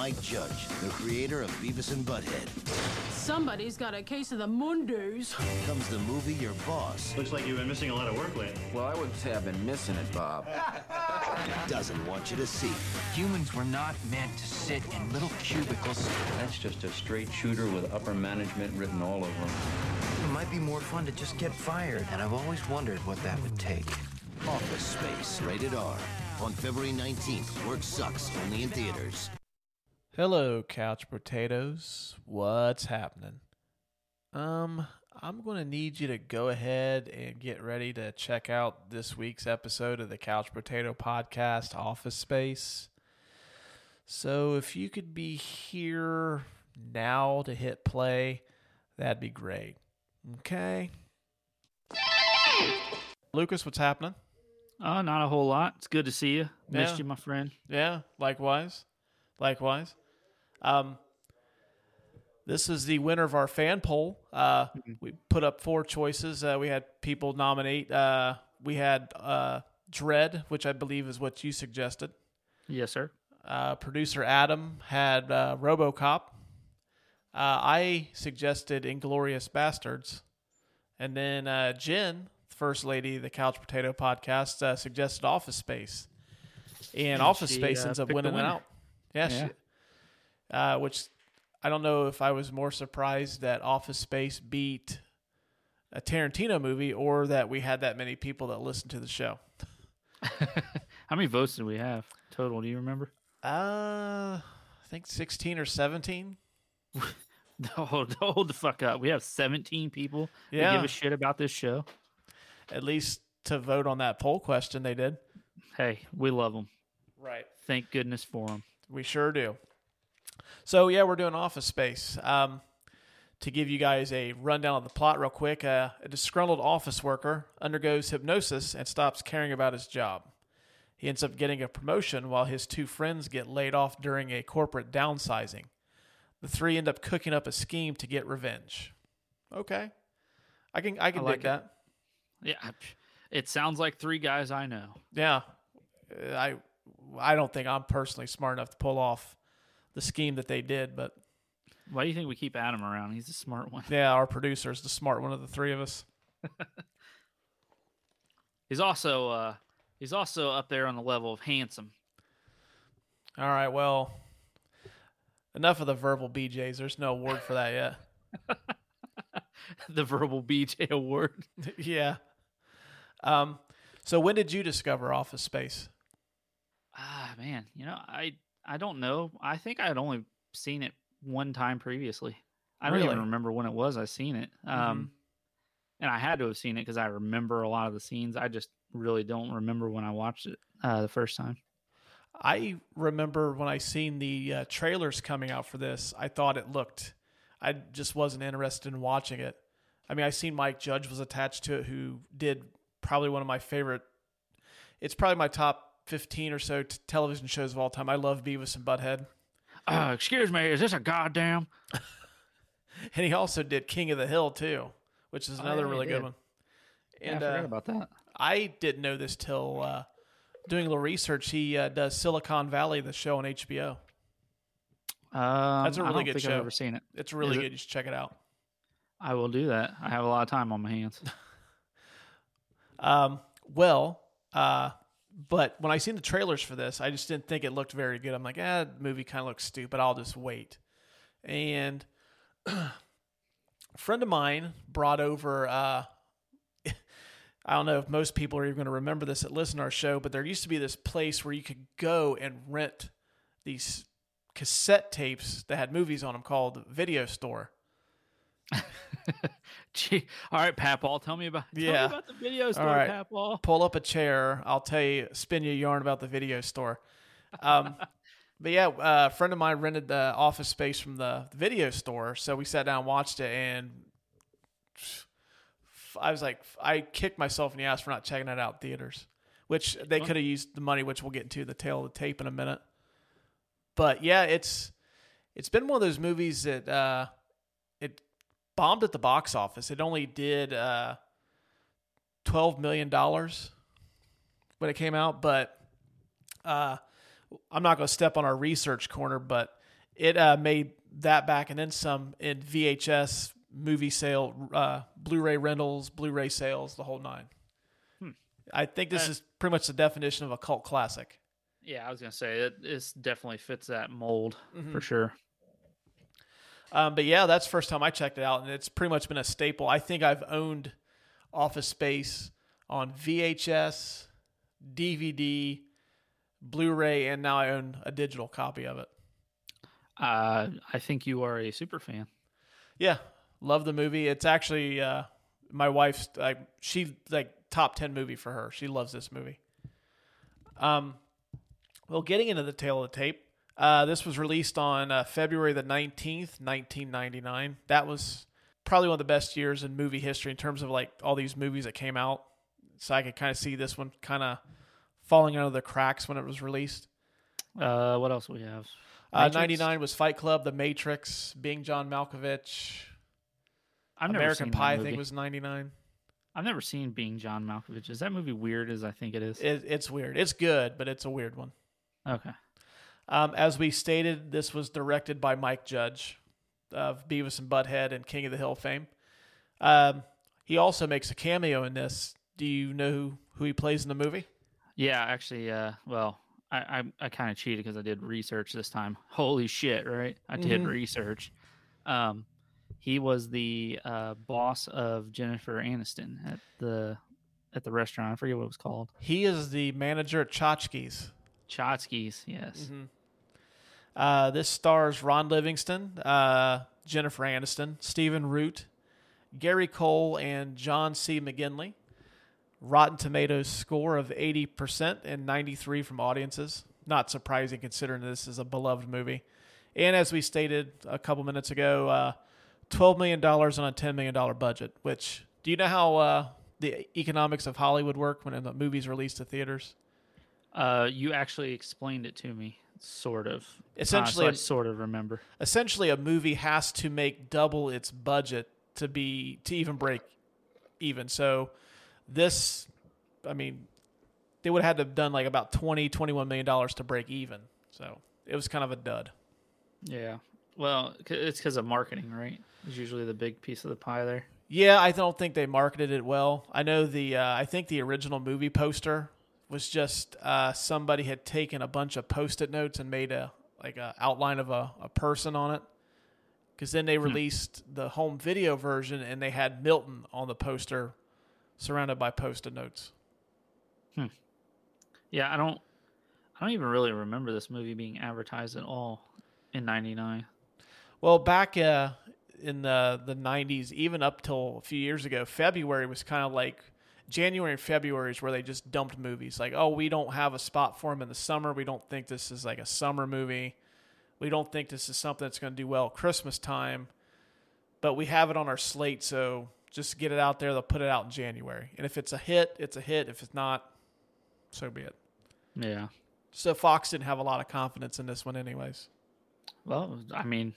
Mike Judge, the creator of Beavis and Butthead. Somebody's got a case of the Mondays. Comes the movie your boss Looks like you've been missing a lot of work lately. Well, I wouldn't say I've been missing it, Bob. doesn't want you to see. Humans were not meant to sit in little cubicles. That's just a straight shooter with upper management written all over him. It might be more fun to just get fired, and I've always wondered what that would take. Office Space, rated R. On February 19th, work sucks, only in theaters. Hello, couch potatoes. What's happening? Um, I'm going to need you to go ahead and get ready to check out this week's episode of the Couch Brotato Podcast Office Space. So, if you could be here now to hit play, that'd be great. Okay. Lucas, what's happening? Oh, not a whole lot. It's good to see you. Missed Yeah. you, my friend. Yeah, likewise. Likewise. Um, this is the winner of our fan poll. Uh, we put up four choices. Uh, we had people nominate. Uh, we had uh, Dread, which I believe is what you suggested. Yes, sir. Uh, producer Adam had uh, RoboCop. Uh, I suggested Inglourious Basterds, and then uh, Jen, first lady of the Couch Brotato Podcast, uh, suggested Office Space. And And Office Space ends up winning it out. Yeah, Yeah. she- uh, which I don't know if I was more surprised that Office Space beat a Tarantino movie or that we had that many people that listened to the show. How many votes did we have total? Do you remember? Uh, I think 16 or 17. Hold, hold the fuck up. We have 17 people that Yeah. give a shit about this show. At least to vote on that poll question, they did. Hey, we love them. Right. Thank goodness for them. We sure do. So yeah, we're doing Office Space. Um, to give you guys a rundown of the plot, real quick, uh, a disgruntled office worker undergoes hypnosis and stops caring about his job. He ends up getting a promotion while his two friends get laid off during a corporate downsizing. The three end up cooking up a scheme to get revenge. Okay, I can I can like dig it. that. Yeah, it sounds like three guys I know. Yeah, Uh, I I don't think I'm personally smart enough to pull off the scheme that they did, but Why do you think we keep Adam around? He's a smart one. yeah, our producer is the smart one of the three of us. He's also uh he's also up there on the level of handsome. All right, well, enough of the verbal BJs. There's no award for that yet. the verbal BJ award. yeah. Um. So when did you discover Office Space? Ah man, you know, I I don't know. I think I had only seen it one time previously. I don't even remember when it was I seen it. Um and I had to have seen it because I remember a lot of the scenes. I just really don't remember when I watched it uh, the first time. I remember when I seen the uh, trailers coming out for this. I thought it looked. I just wasn't interested in watching it. I mean, I seen Mike Judge was attached to it, who did probably one of my favorite. It's probably my top fifteen or so t- television shows of all time. I love Beavis and Butthead, Uh, excuse me, is this a goddamn? and he also did King of the Hill too, which is another Oh, yeah, really good one. Yeah, And I forgot uh, about that. I didn't know this till uh, doing a little research. He uh, does Silicon Valley, the show on HBO. Um, That's a really don't good think show. I've ever seen it. It's really Is it? good. You should check it out. I will do that. I have a lot of time on my hands. Um, well, uh, but when I seen the trailers for this, I just didn't think it looked very good. I'm like, ah, the movie kind of looks stupid. I'll just wait. And a friend of mine brought over. Uh, I don't know if most people are even going to remember this that listen to our show, but there used to be this place where you could go and rent these cassette tapes that had movies on them called Video Store. Gee, all right, Papal, tell me about tell Yeah. me about the video store, All right. Papal. pull up a chair. I'll tell you, spin you a yarn about the video store. Um, but yeah, uh, a friend of mine rented the office space from the video store, so we sat down and watched it, and I was like, I kicked myself in the ass for not checking it out in theaters, which they could have used the money, which we'll get into the tail of the tape in a minute. But yeah, it's it's been one of those movies that uh, bombed at the box office. It only did uh, twelve million dollars when it came out, but uh, I'm not going to step on our research corner. But it uh, made that back and then some in VHS movie sale, uh, Blu-ray rentals, Blu-ray sales, the whole nine. I think this Uh, is pretty much the definition of a cult classic. Yeah, I was gonna say it. This definitely fits that mold Mm-hmm. for sure. Um, but yeah, that's the first time I checked it out, and it's pretty much been a staple. I think I've owned Office Space on VHS, DVD, Blu-ray, and now I own a digital copy of it. Uh, I think you are a super fan. Yeah, love the movie. It's actually uh, my wife's like she like top ten movie for her. She loves this movie. Um, well, getting into the tail of the tape, uh, this was released on uh, February the nineteenth, nineteen ninety nine. That was probably one of the best years in movie history in terms of like all these movies that came out. So I could kind of see this one kind of falling under the cracks when it was released. Uh, what else we have? Uh, 99 was Fight Club, The Matrix, Being John Malkovich, I've never American seen Pie, I think was 99. I've never seen Being John Malkovich. Is that movie weird as I think it is? It, it's weird. It's good, but it's a weird one. okay. Um, as we stated, this was directed by Mike Judge of Beavis and Butthead and King of the Hill fame. Um, he also makes a cameo in this. Do you know who, who he plays in the movie? Yeah, actually, uh, well, I I, I kind of cheated because I did research this time. Holy shit, right? I did Mhm. research. Um, he was the uh, boss of Jennifer Aniston at the at the restaurant. I forget what it was called. He is the manager at Chotchkie's. Chotchkie's, yes. Mm-hmm. Uh, this stars Ron Livingston, uh, Jennifer Aniston, Stephen Root, Gary Cole, and John C. McGinley. Rotten Tomatoes score of 80% and 93 from audiences. Not surprising considering this is a beloved movie. And as we stated a couple minutes ago, uh, $12 million on a $10 million budget, which, do you know how uh, the economics of Hollywood work when the movie's released to theaters? Uh, you actually explained it to me, sort of. Essentially, uh, a- so I sort of remember. essentially a movie has to make double its budget to be to even break even so this i mean they would have had to have done like about 20 21 million dollars to break even so it was kind of a dud Yeah. Well, it's because of marketing, right? It's usually the big piece of the pie there. yeah i don't think they marketed it well i know the uh, i think the original movie poster was just uh, somebody had taken a bunch of post-it notes and made a like a outline of a, a person on it because then they released the home video version and they had Milton on the poster, surrounded by post-it notes. hmm. Yeah, I don't. I don't even really remember this movie being advertised at all in '99. Well, back uh, in the the '90s, even up till a few years ago, February was kind of like January and February is where they just dumped movies. Like, oh, we don't have a spot for them in the summer. We don't think this is like a summer movie. We don't think this is something that's going to do well Christmas time. But we have it on our slate, so just get it out there. They'll put it out in January, and if it's a hit, it's a hit. If it's not, so be it. Yeah. So Fox didn't have a lot of confidence in this one, anyways. Well, I mean,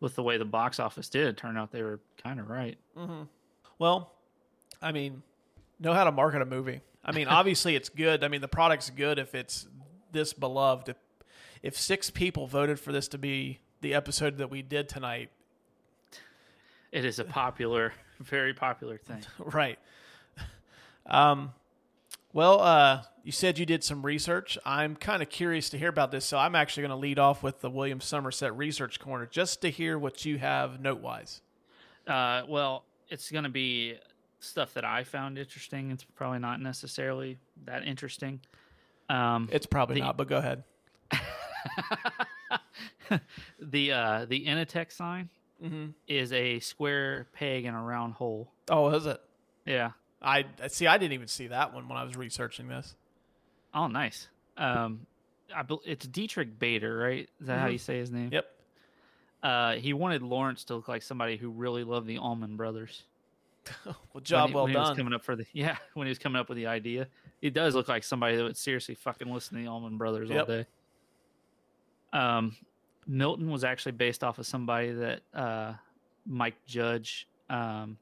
with the way the box office did, it turned out they were kind of right. Mm-hmm. Well, I mean, know how to market a movie. I mean, obviously it's good. I mean, the product's good if it's this beloved. If, if six people voted for this to be the episode that we did tonight, It is a popular, very popular thing. right? Um, well, uh, you said you did some research. I'm kind of curious to hear about this, so I'm actually going to lead off with the William Somerset Research Corner just to hear what you have note wise. Uh, well, it's going to be stuff that I found interesting. It's probably not necessarily that interesting. Um, It's probably The- not, but go ahead. the uh, the Initech sign Mm-hmm. is a square peg in a round hole. Oh, is it? Yeah. I see. I didn't even see that one when I was researching this. Oh, nice. Um, I bel it's Diedrich Bader, right? Is that how you say his name? Yep. Uh, he wanted Lawrence to look like somebody who really loved the Allman Brothers. Well, job he- well He was done. coming up for the yeah, when he was coming up with the idea, he does look like somebody that would seriously fucking listen to the Allman Brothers all day. Um, Milton was actually based off of somebody that uh, Mike Judge. Um,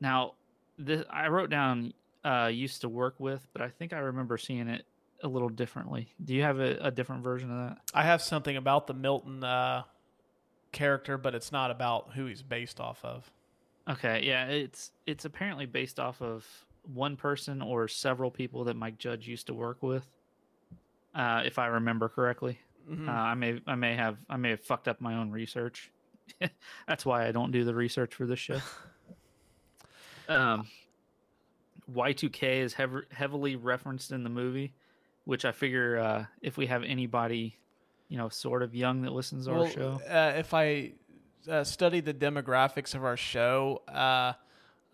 now, this I wrote down uh, used to work with, but I think I remember seeing it a little differently. Do you have a, a different version of that? I have something about the Milton uh, character, but it's not about who he's based off of. Okay, yeah, it's it's apparently based off of one person or several people that Mike Judge used to work with, uh, if I remember correctly. Uh, I may I may have I may have fucked up my own research. That's why I don't do the research for this show. um, Y2K is hev- heavily referenced in the movie, which I figure uh, if we have anybody, you know, sort of young that listens to our show, Uh, if I uh, study the demographics of our show, uh,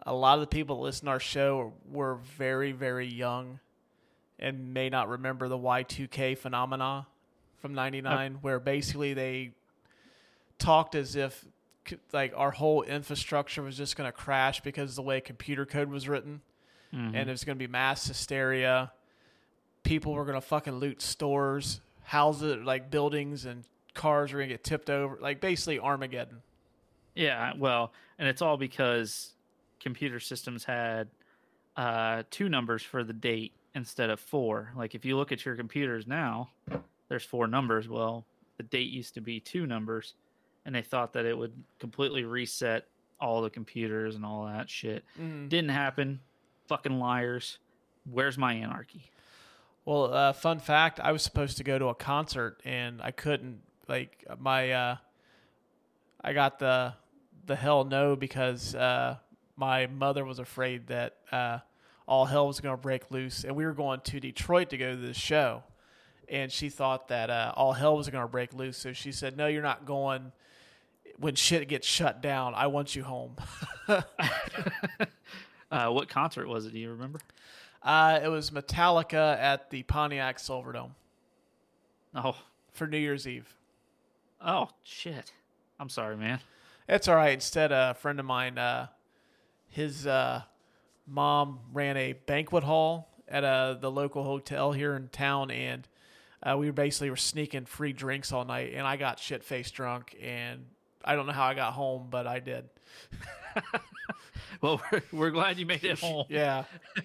a lot of the people that listen to our show were very, very young and may not remember the Y2K phenomena from 99, where basically they talked as if like our whole infrastructure was just going to crash because of the way computer code was written and it was going to be mass hysteria. People were going to fucking loot stores houses like buildings and cars were going to get tipped over like basically armageddon Yeah, well, and it's all because computer systems had uh, two numbers for the date instead of four. Like if you look at your computers now, there's four numbers. Well, the date used to be two numbers, and they thought that it would completely reset all the computers and all that shit. Didn't happen. Fucking liars. Where's my anarchy? well uh, fun fact i was supposed to go to a concert and i couldn't like my uh, i got the the hell no because uh, my mother was afraid that uh, all hell was going to break loose and we were going to detroit to go to this show. And she thought that uh, all hell was going to break loose. So she said no you're not going. When shit gets shut down i want you home. Uh, what concert was it? Do you remember? uh, it was metallica at the pontiac silverdome. Oh, for new year's eve oh shit. I'm sorry, man. It's all right. Instead, a friend of mine, uh, his uh, mom ran a banquet hall at uh, the local hotel here in town, and uh, we basically were sneaking free drinks all night. And I got shit faced drunk, and I don't know how I got home, but I did. Well, we're, we're glad you made it home. Yeah.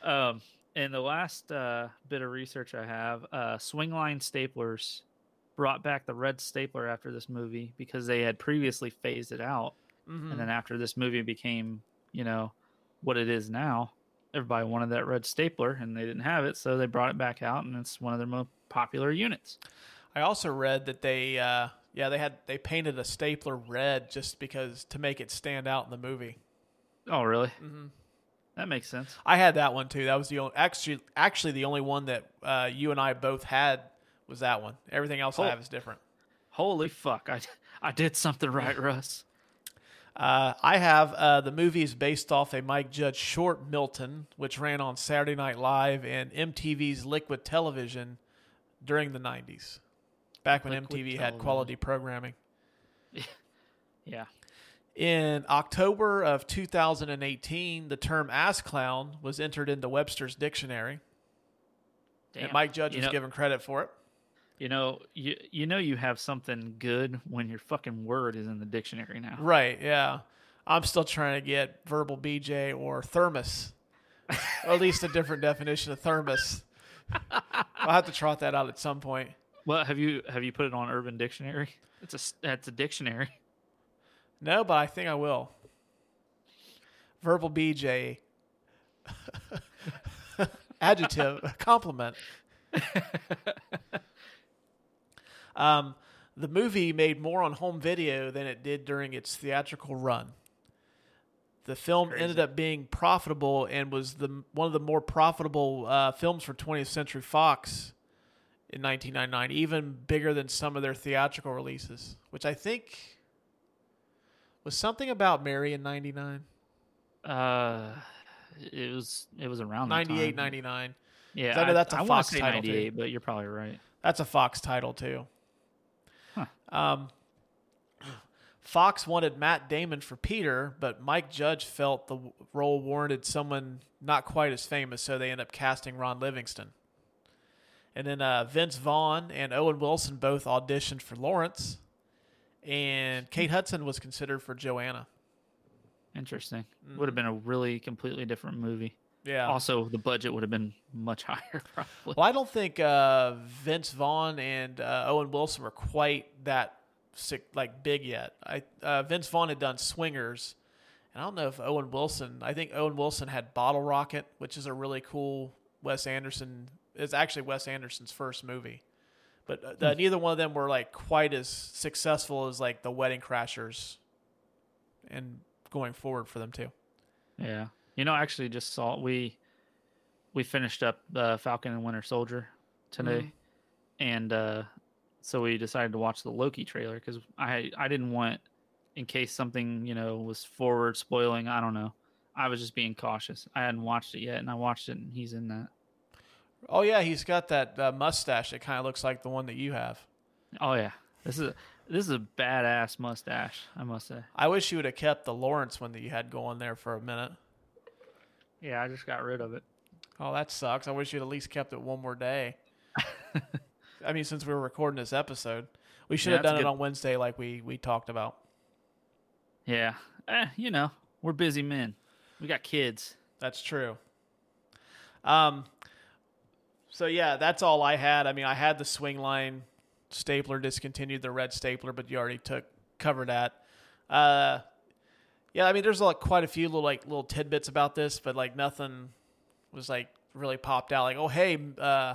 Um, and the last uh, bit of research I have, uh, Swingline Staplers brought back the red stapler after this movie because they had previously phased it out, and then after this movie became, you know, what it is now, everybody wanted that red stapler, and they didn't have it, so they brought it back out, and it's one of their most popular units. I also read that they, uh, yeah, they had they painted a stapler red just because to make it stand out in the movie. Oh, really? Mm-hmm. That makes sense. I had that one too. That was the only actually actually the only one that uh, you and I both had was that one. Everything else I Oh. have is different. Holy fuck! I I did something right, Russ. Uh, I have uh, the movie is based off a Mike Judge short, Milton, which ran on Saturday Night Live and MTV's Liquid Television during the '90s, back when Liquid MTV had quality programming. Yeah. In October of 2018, the term "ass clown" was entered into Webster's dictionary, Damn. and Mike Judge You was know- given credit for it. You know, you you know you have something good when your fucking word is in the dictionary now. Right? Yeah, I'm still trying to get verbal BJ or thermos, or at least a different definition of thermos. I'll have to trot that out at some point. Well, have you have you put it on Urban Dictionary? It's a that's a dictionary. No, but I think I will. Verbal BJ. Adjective, compliment. um, the movie made more on home video than it did during its theatrical run. The film ended up being profitable and was the one of the more profitable uh, films for 20th Century Fox in 1999, even bigger than some of their theatrical releases, which I think was something about Mary in 99, Uh, it was it was around that 98, time. 99. Yeah, I know that's a a Fox say title, too. 98, but you're probably right. That's a Fox title too. Huh. Um, Fox wanted Matt Damon for Peter, but Mike Judge felt the role warranted someone not quite as famous, so they ended up casting Ron Livingston. And then uh, Vince Vaughn and Owen Wilson both auditioned for Lawrence, and Kate Hudson was considered for Joanna. Interesting. Mm-hmm. Would have been a really completely different movie. Yeah. Also, the budget would have been much higher, probably. Well, I don't think uh, Vince Vaughn and uh, Owen Wilson were quite that sick, like big yet. I uh, Vince Vaughn had done Swingers, and I don't know if Owen Wilson. I think Owen Wilson had Bottle Rocket, which is a really cool Wes Anderson. It's actually Wes Anderson's first movie, but uh, the, neither one of them were like quite as successful as like the Wedding Crashers, and going forward for them too. Yeah. You know, I actually just saw we we finished up uh, Falcon and Winter Soldier today, and uh, so we decided to watch the Loki trailer because I I didn't want in case something you know was forward spoiling. I don't know. I was just being cautious. I hadn't watched it yet, and I watched it, and he's in that. Oh yeah, he's got that uh, mustache that kind of looks like the one that you have. Oh yeah, this is a, this is a badass mustache. I must say. I wish you would have kept the Lawrence one that you had going there for a minute. Yeah, I just got rid of it. Oh, that sucks. I wish you'd at least kept it one more day. I mean, since we were recording this episode, we should Yeah, have done it good. on Wednesday, like we we talked about. Yeah, eh, you know, we're busy men. We got kids. That's true. Um. So yeah, that's all I had. I mean, I had the Swingline stapler discontinued, the red stapler, but you already took covered that. Uh, yeah, I mean, there's like quite a few little like little tidbits about this, but like nothing was like really popped out. Like, oh hey, uh,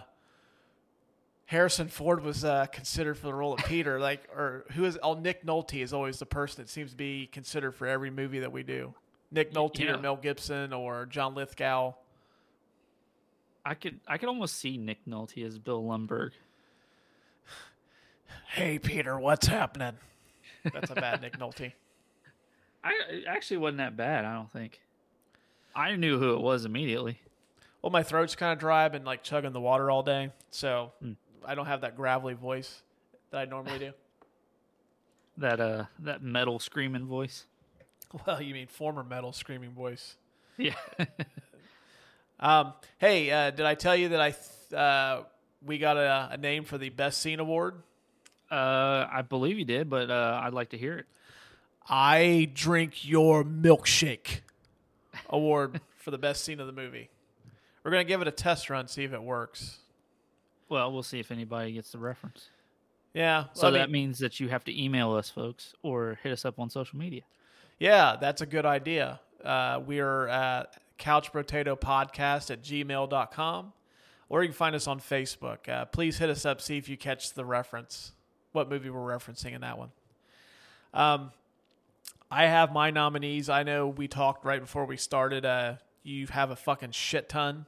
Harrison Ford was uh, considered for the role of Peter. Like, or who is? Oh, Nick Nolte is always the person that seems to be considered for every movie that we do. Nick Nolte you or Mel Gibson or John Lithgow. I could I could almost see Nick Nolte as Bill Lumbergh. Hey Peter, what's happening? That's a bad Nick Nolte. I it actually wasn't that bad. I don't think. I knew who it was immediately. Well, my throat's kind of dry. I've been like chugging the water all day, so Hmm. I don't have that gravelly voice that I normally do. That uh that metal screaming voice. well, you mean former metal screaming voice? Yeah. Um, hey, uh, did I tell you that I th- uh, we got a, a name for the best scene award? uh, I believe you did, but uh, I'd like to hear it. I drink your milkshake award for the best scene of the movie. We're gonna give it a test run, see if it works. Well, we'll see if anybody gets the reference. Yeah, So I mean- that means that you have to email us, folks, or hit us up on social media. Yeah, that's a good idea. Uh, we are at couch brotato podcast at gmail.com or you can find us on Facebook. Uh, please hit us up, see if you catch the reference, what movie we're referencing in that one. Um, I have my nominees. I know we talked right before we started. Uh, you have a fucking shit ton.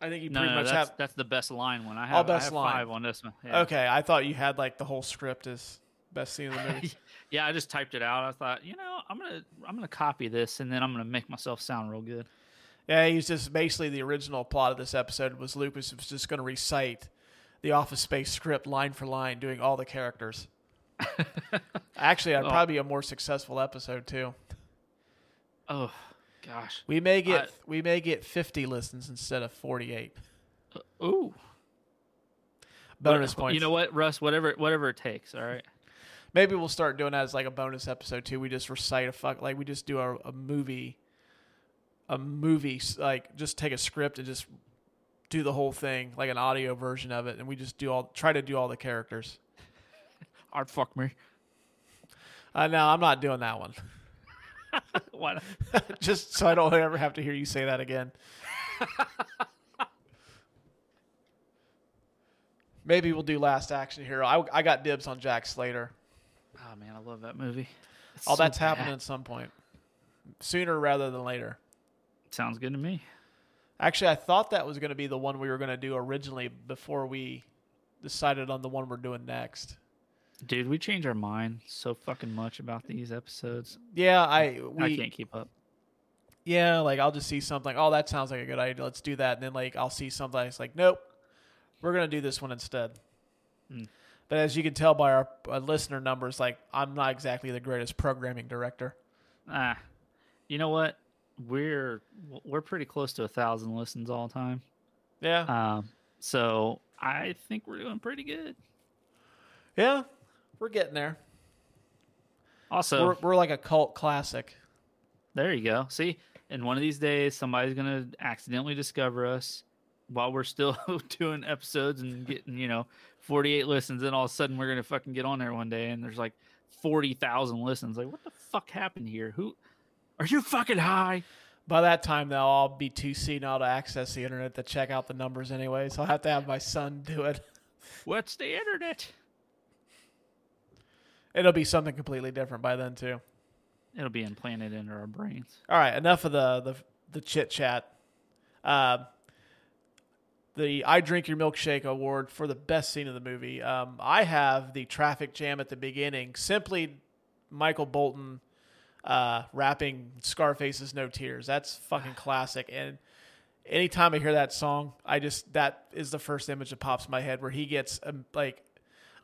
I think you No, pretty no, much that's, have. that's the best line one. I have, I best have line. five on this one. Yeah. Okay, I thought you had like the whole script as best scene of the movie. Yeah, I just typed it out. I thought, you know, I'm gonna I'm gonna copy this and then I'm gonna make myself sound real good. Yeah, he's just basically the original plot of this episode was Lucas was just going to recite the Office Space script line for line, doing all the characters. Actually, I'd Oh. probably be a more successful episode too. Oh, gosh. We may get I- we may get fifty listens instead of forty eight. Uh, ooh. Bonus What- points. You know what, Russ? Whatever whatever it takes. All right. Maybe we'll start doing that as like a bonus episode too. We just recite a fuck like we just do a, a movie, a movie like just take a script and just do the whole thing like an audio version of it, and we just do all try to do all the characters. Art fuck me. Uh, no, I'm not doing that one. Why not? just so I don't ever have to hear you say that again. Maybe we'll do Last Action Hero. I, I got dibs on Jack Slater. Oh man, I love that movie. It's All so that's bad. happening at some point, sooner rather than later. Sounds good to me. Actually, I thought that was going to be the one we were going to do originally before we decided on the one we're doing next. Dude, we change our mind so fucking much about these episodes. Yeah, I we I can't keep up. yeah, like I'll just see something. Oh, that sounds like a good idea. Let's do that. And then like I'll see something. It's like, nope, we're gonna do this one instead. Hmm. But as you can tell by our uh, listener numbers, like I'm not exactly the greatest programming director. Ah, you know what? We're we're pretty close to a thousand listens all time. Yeah, Um, so I think we're doing pretty good. yeah, we're getting there. Also, we're we're like a cult classic. there you go. See, And one of these days, somebody's gonna accidentally discover us while we're still doing episodes and getting, you know, 48 listens. And all of a sudden, we're gonna fucking get on there one day, and there's like 40,000 listens. Like, what the fuck happened here? Who are you fucking high? By that time, though, I'll be too senile to access the internet to check out the numbers anyway. So I'll have to have my son do it. What's the internet? It'll be something completely different by then too. It'll be implanted into our brains. All right, enough of the the, the chit chat. Uh, the I Drink Your Milkshake award for the best scene of the movie. Um, I have the traffic jam at the beginning. Simply Michael Bolton uh, rapping Scarface's No Tears. That's fucking classic. And anytime I hear that song, I just that is the first image that pops in my head where he gets um, like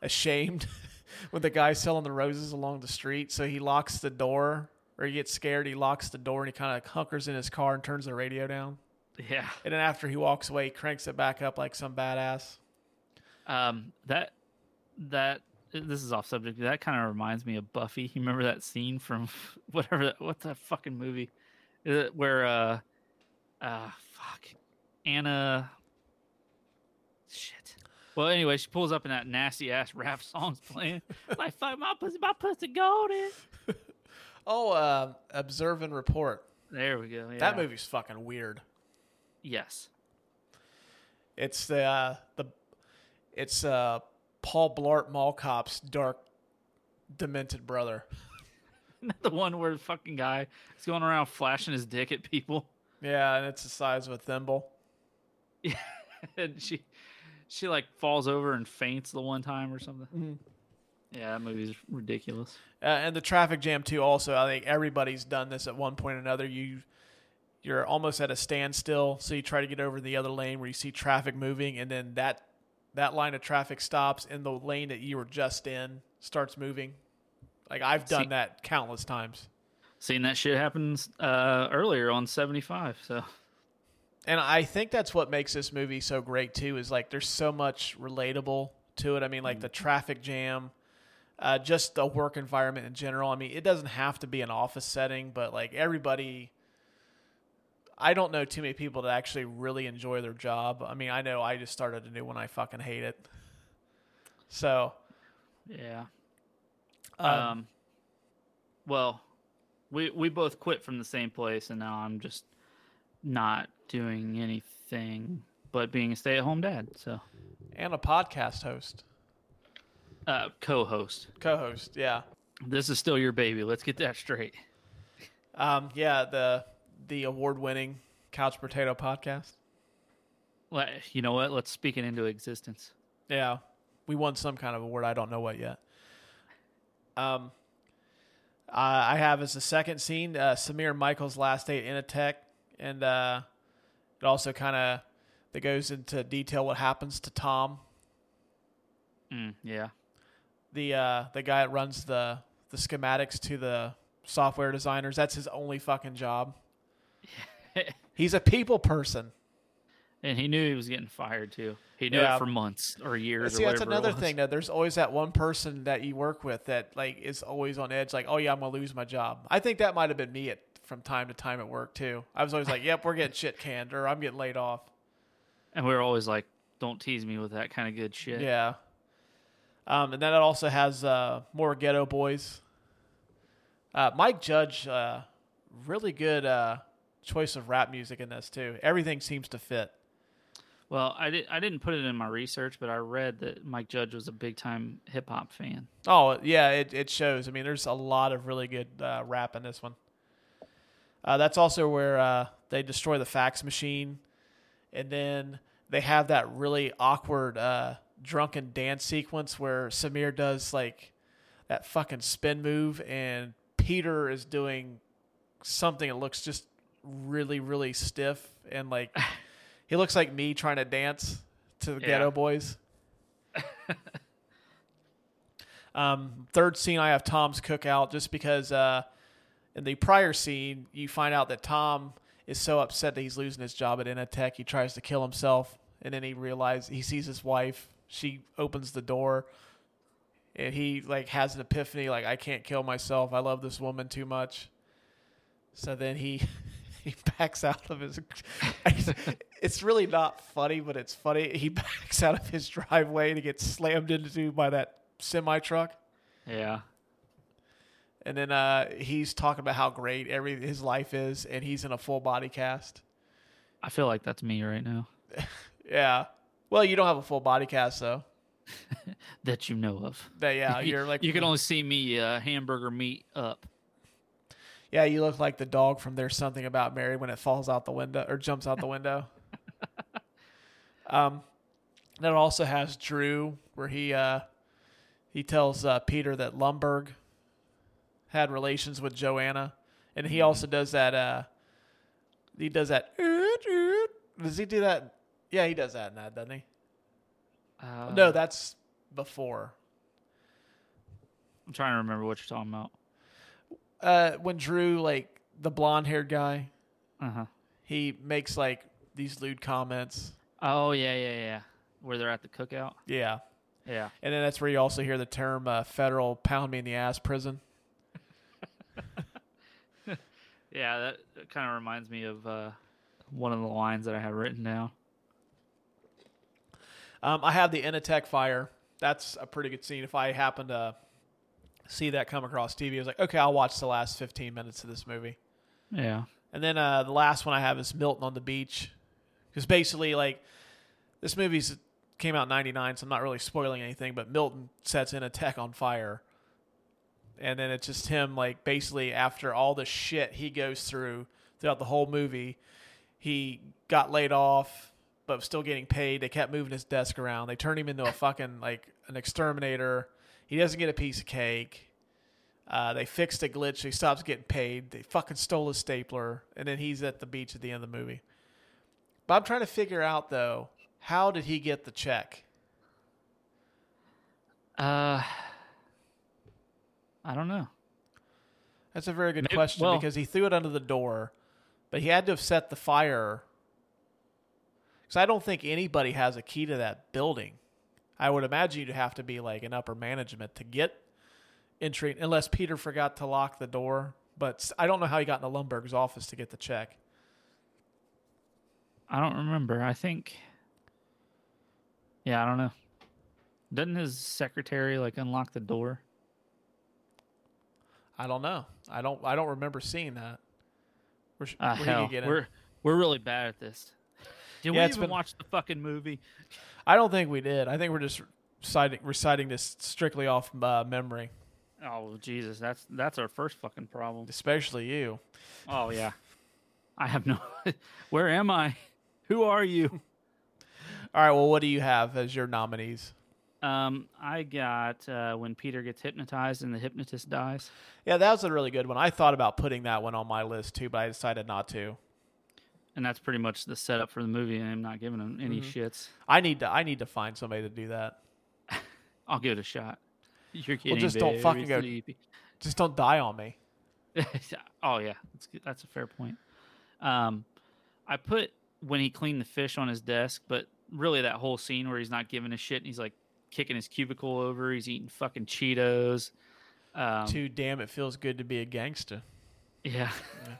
ashamed when the guy selling the roses along the street. So he locks the door, or he gets scared. He locks the door and he kind of hunkers in his car and turns the radio down. Yeah. And then after he walks away, he cranks it back up like some badass. Um, that that this is off subject. That kind of reminds me of Buffy. You remember that scene from whatever that what's that fucking movie Is it where uh uh fuck Anna shit. Well, anyway, she pulls up in that nasty ass rap song's playing. like fuck my pussy, my pussy golden. Oh, uh, observe and report. There we go. Yeah. That movie's fucking weird. Yes. It's the uh, the it's uh, Paul Blart Mall Cop's dark, demented brother. the one where the fucking guy is going around flashing his dick at people. Yeah, and it's the size of a thimble. Yeah, and she she like falls over and faints the one time or something. Mm-hmm. Yeah, that movie's ridiculous. Uh, and the traffic jam too. Also, I think everybody's done this at one point or another. You you're almost at a standstill, so you try to get over the other lane where you see traffic moving, and then that that line of traffic stops, and the lane that you were just in starts moving. Like I've done See- that countless times. Seen that shit happen uh, earlier on seventy five. So And I think that's what makes this movie so great too. Is like there's so much relatable to it. I mean, like the traffic jam, uh, just the work environment in general. I mean, it doesn't have to be an office setting, but like everybody. I don't know too many people that actually really enjoy their job. I mean, I know I just started a new one. I fucking hate it. So, yeah. um, Um, well, we we both quit from the same place, and now I'm just not doing anything but being a stay at home dad. So and a podcast host, uh, co-host. co-host, yeah. This is still your baby. Let's get that straight. Um, yeah, the the award-winning Couch Brotato podcast. Well, you know what? Let's speak it into existence. Yeah, we won some kind of award. I don't know what yet. Um, I I have as the second scene uh, Samir Michael's last day at Initech, and uh, it also kind of that goes into detail what happens to Tom, Mm, yeah. the uh, the guy that runs the the schematics to the software designers. That's his only fucking job. He's a people person. And he knew he was getting fired too. He knew Yeah. it for months or years. See, or that's another thing there's always that one person that you work with that like is always on edge, like, oh yeah, I'm gonna lose my job. I think that might have been me at from time to time at work too. I was always like, yep, we're getting shit canned or I'm getting laid off. And we were always like, "Don't tease me with that kind of good shit." Yeah. Um, and then it also has uh, more Geto Boys. Uh, Mike Judge, uh, really good uh, choice of rap music in this too. Everything seems to fit. Well, I did. I didn't put it in my research, but I read that Mike Judge was a big time hip hop fan. Oh yeah, it it shows. I mean, there's a lot of really good uh, rap in this one. Uh, that's also where uh, they destroy the fax machine, and then they have that really awkward uh, drunken dance sequence where Samir does like that fucking spin move, and Peter is doing something that looks just really really stiff and like he looks like me trying to dance to the Yeah. Geto Boys. Um, third scene, I have Tom's cookout just because uh, in the prior scene, you find out that Tom is so upset that he's losing his job at Initech, he tries to kill himself, and then he realizes he sees his wife. She opens the door, and he like has an epiphany, like I can't kill myself. I love this woman too much. So then he he backs out of his. it's really not funny, but it's funny. He backs out of his driveway to get slammed into by that semi truck, Yeah. And then uh, he's talking about how great every his life is, and he's in a full body cast. I feel like that's me right now. Yeah. Well, you don't have a full body cast though. That you know of. That yeah, You- you're like you can only see me uh, hamburger meat up. Yeah, you look like the dog from There's Something About Mary when it falls out the window or jumps out the window. um, that also has Drew where he uh, he tells uh, Peter that Lumbergh had relations with Joanna, and he also does that. Uh, he does that. Does he do that? Yeah, he does that in that, doesn't he? Uh, no, that's before. I'm trying to remember what you're talking about. Uh, when Drew, like the blonde haired guy, Uh huh. he makes like these lewd comments. Oh yeah, yeah, yeah. Where they're at the cookout. Yeah. Yeah. And then that's where you also hear the term uh, federal pound me in the ass prison. Yeah, that, kind of reminds me of uh, one of the lines that I have written down. Um, I have the Initech fire. That's a pretty good scene. If I happen to see that come across TV, I was like, okay, I'll watch the last 15 minutes of this movie. Yeah. And then uh, the last one I have is Milton on the beach, because basically, like, this movie's came out in '99, so I'm not really spoiling anything. But Milton sets Initech on fire, and then it's just him, like, basically after all the shit he goes through throughout the whole movie, he got laid off, but still getting paid. They kept moving his desk around. They turned him into a fucking like an exterminator. He doesn't get a piece of cake. Uh, they fixed a glitch. He stops getting paid. They fucking stole his stapler, and then he's at the beach at the end of the movie. But I'm trying to figure out though, how did he get the check? Uh, I don't know. That's a very good Maybe- question well- because he threw it under the door, but he had to have set the fire. Because I don't think anybody has a key to that building. I would imagine you'd have to be like an upper management to get entry, unless Peter forgot to lock the door. But I don't know how he got into Lumbergh's office to get the check. I don't remember. I think. Yeah, I don't know. Doesn't his secretary like unlock the door? I don't know. I don't. I don't remember seeing that. Where, sh- where he hell, we're we're really bad at this. Did Yeah, we even been- watch the fucking movie? I don't think we did. I think we're just reciting, reciting this strictly off uh, memory, Oh Jesus, that's that's our first fucking problem. especially you. Oh yeah, I have no. Where am I? Who are you? All right. Well, what do you have as your nominees? Um, I got uh, when Peter gets hypnotized and the hypnotist dies. Yeah, that was a really good one. I thought about putting that one on my list too, but I decided not to. And that's pretty much the setup for the movie, and I'm not giving him any Mm-hmm. shits. I need to. I need to find somebody to do that. I'll give it a shot. You're kidding. Well, just don't fucking go- sleepy. Just don't die on me. oh yeah, that's good. that's a fair point. Um, I put when he cleaned the fish on his desk, but really that whole scene where he's not giving a shit and he's like kicking his cubicle over, he's eating fucking Cheetos. Um, Too damn, it feels good to be a gangster. yeah.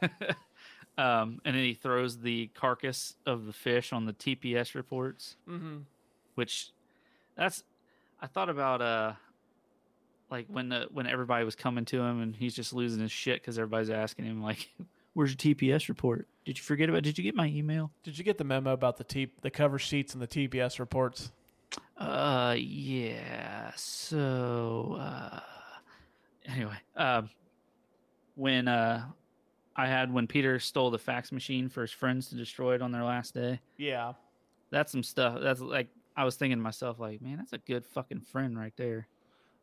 um, and then he throws the carcass of the fish on the TPS reports, Mm-hmm. which that's I thought about uh like when the when everybody was coming to him and he's just losing his shit because everybody's asking him like, "Where's your TPS report? Did you forget about? Did you get my email?" Did you get the memo about the T- the cover sheets and the TPS reports? Uh, yeah. So, uh, anyway, um, when uh, I had when Peter stole the fax machine for his friends to destroy it on their last day. Yeah. That's some stuff. That's like I was thinking to myself, like, man, that's a good fucking friend right there.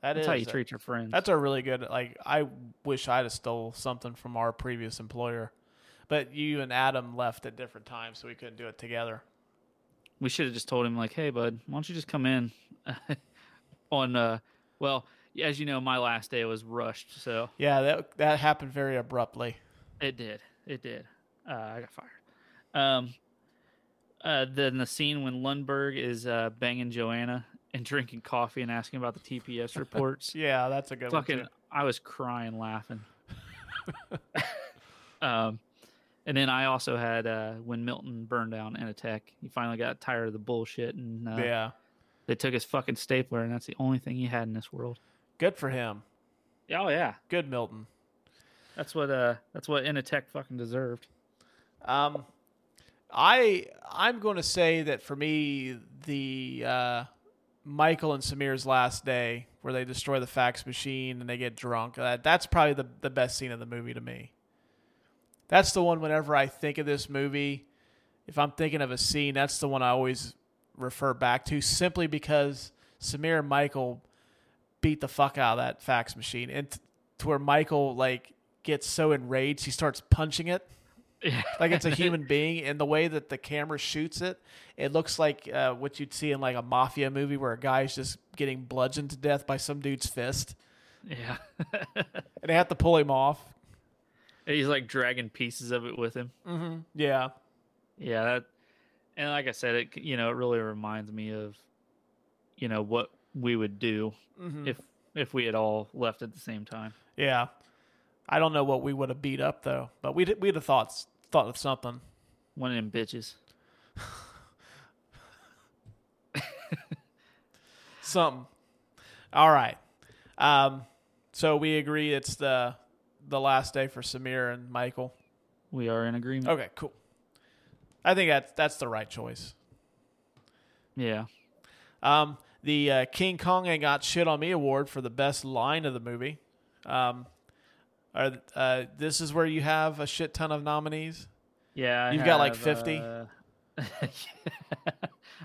That That's is how you a- treat your friends. That's a really good. Like, I wish I'd have stole something from our previous employer, but you and Adam left at different times, so we couldn't do it together. We should have just told him like, hey, bud, why don't you just come in on uh, well, as you know, my last day was rushed, so Yeah, that that happened very abruptly. It did. It did. Uh, I got fired. Um, uh, then the scene when Lumbergh is uh, banging Joanna and drinking coffee and asking about the TPS reports. Yeah, that's a good Fucking, one. Too. I was crying laughing. um, And then I also had uh, when Milton burned down Initech, he finally got tired of the bullshit, and uh, yeah. they took his fucking stapler, and that's the only thing he had in this world. Good for him. Oh yeah, Good Milton. that's what uh, that's what Initech fucking deserved. Um, I I'm going to say that for me, the uh, Michael and Samir's last day, where they destroy the fax machine and they get drunk, uh, that's probably the the best scene of the movie to me. That's the one. Whenever I think of this movie, if I'm thinking of a scene, that's the one I always refer back to, simply because Samir and Michael beat the fuck out of that fax machine, and t- to where Michael like gets so enraged he starts punching it. Like it's a human being and the way that the camera shoots it it looks like uh, what you'd see in like a mafia movie where a guy's just getting bludgeoned to death by some dude's fist. Yeah, and they have to pull him off he's like dragging pieces of it with him. yeah. Yeah, that, and like I said, it you know it really reminds me of, you know what we would do if if we had all left at the same time. yeah. I don't know what we would have beat up though but we'd, we'd have thought thought of something. One of them bitches. something. All right. Um so we agree it's the the last day for samir and michael We are in agreement. okay cool i think that's that's the right choice Yeah. Um, the uh, King Kong ain't got shit on me award for the best line of the movie. Um, are, uh, this is where you have a shit ton of nominees. Yeah. I You've got, like, 50? uh,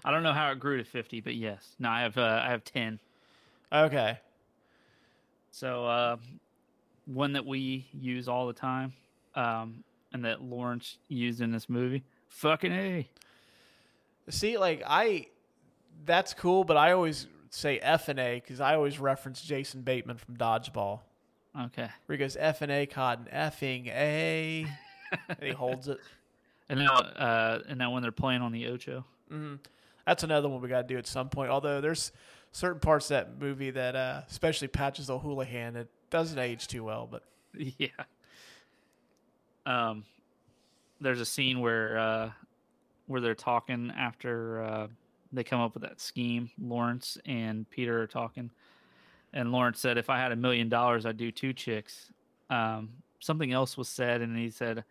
I don't know how it grew to fifty, but yes. No, I have uh, I have ten. Okay, So uh, one that we use all the time, um, and that Lawrence used in this movie. Fucking a. see, like I, that's cool, but I always say F and A because I always reference Jason Bateman from Dodgeball, Okay. where he goes F and A cotton effing A, and he holds it. And now, uh, and now when they're playing on the Ocho. That's another one we got to do at some point. Although there's certain parts of that movie that, uh, especially Patches O'Houlihan, it doesn't age too well. But Yeah. Um, there's a scene where uh, where they're talking after uh, they come up with that scheme. Lawrence and Peter are talking, and Lawrence said, "If I had a million dollars, I'd do two chicks." Um, something else was said, and he said,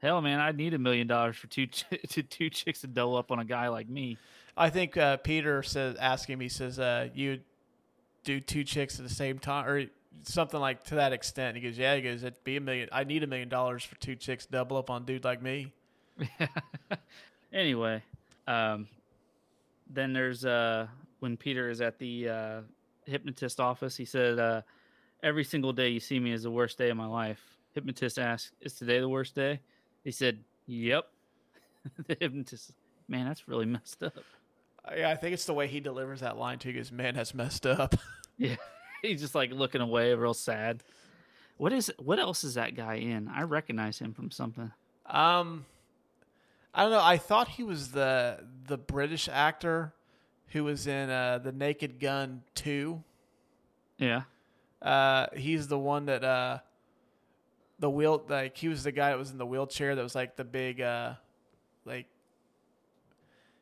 "Hell, man, I'd need a million dollars for two ch- to two chicks to double up on a guy like me." I think uh, Peter says, asking me, says, uh, "You do two chicks at the same time, or something like to that extent." He goes, "Yeah." He goes, "It'd be a million. I need a million dollars for two chicks double up on a dude like me." anyway, um, then there's uh, when Peter is at the uh, hypnotist office, he said, uh, "Every single day you see me is the worst day of my life." Hypnotist asks, "Is today the worst day?" He said, "Yep." the hypnotist, man, that's really messed up. Yeah, I think it's the way he delivers that line too. He goes, "Man, that's messed up." Yeah, he's just like looking away, real sad. What is? What else is that guy in? I recognize him from something. Um, I don't know. I thought he was the the British actor who was in uh, the Naked Gun two. Yeah. Uh, he's the one that uh, the wheel like he was the guy that was in the wheelchair that was like the big uh, like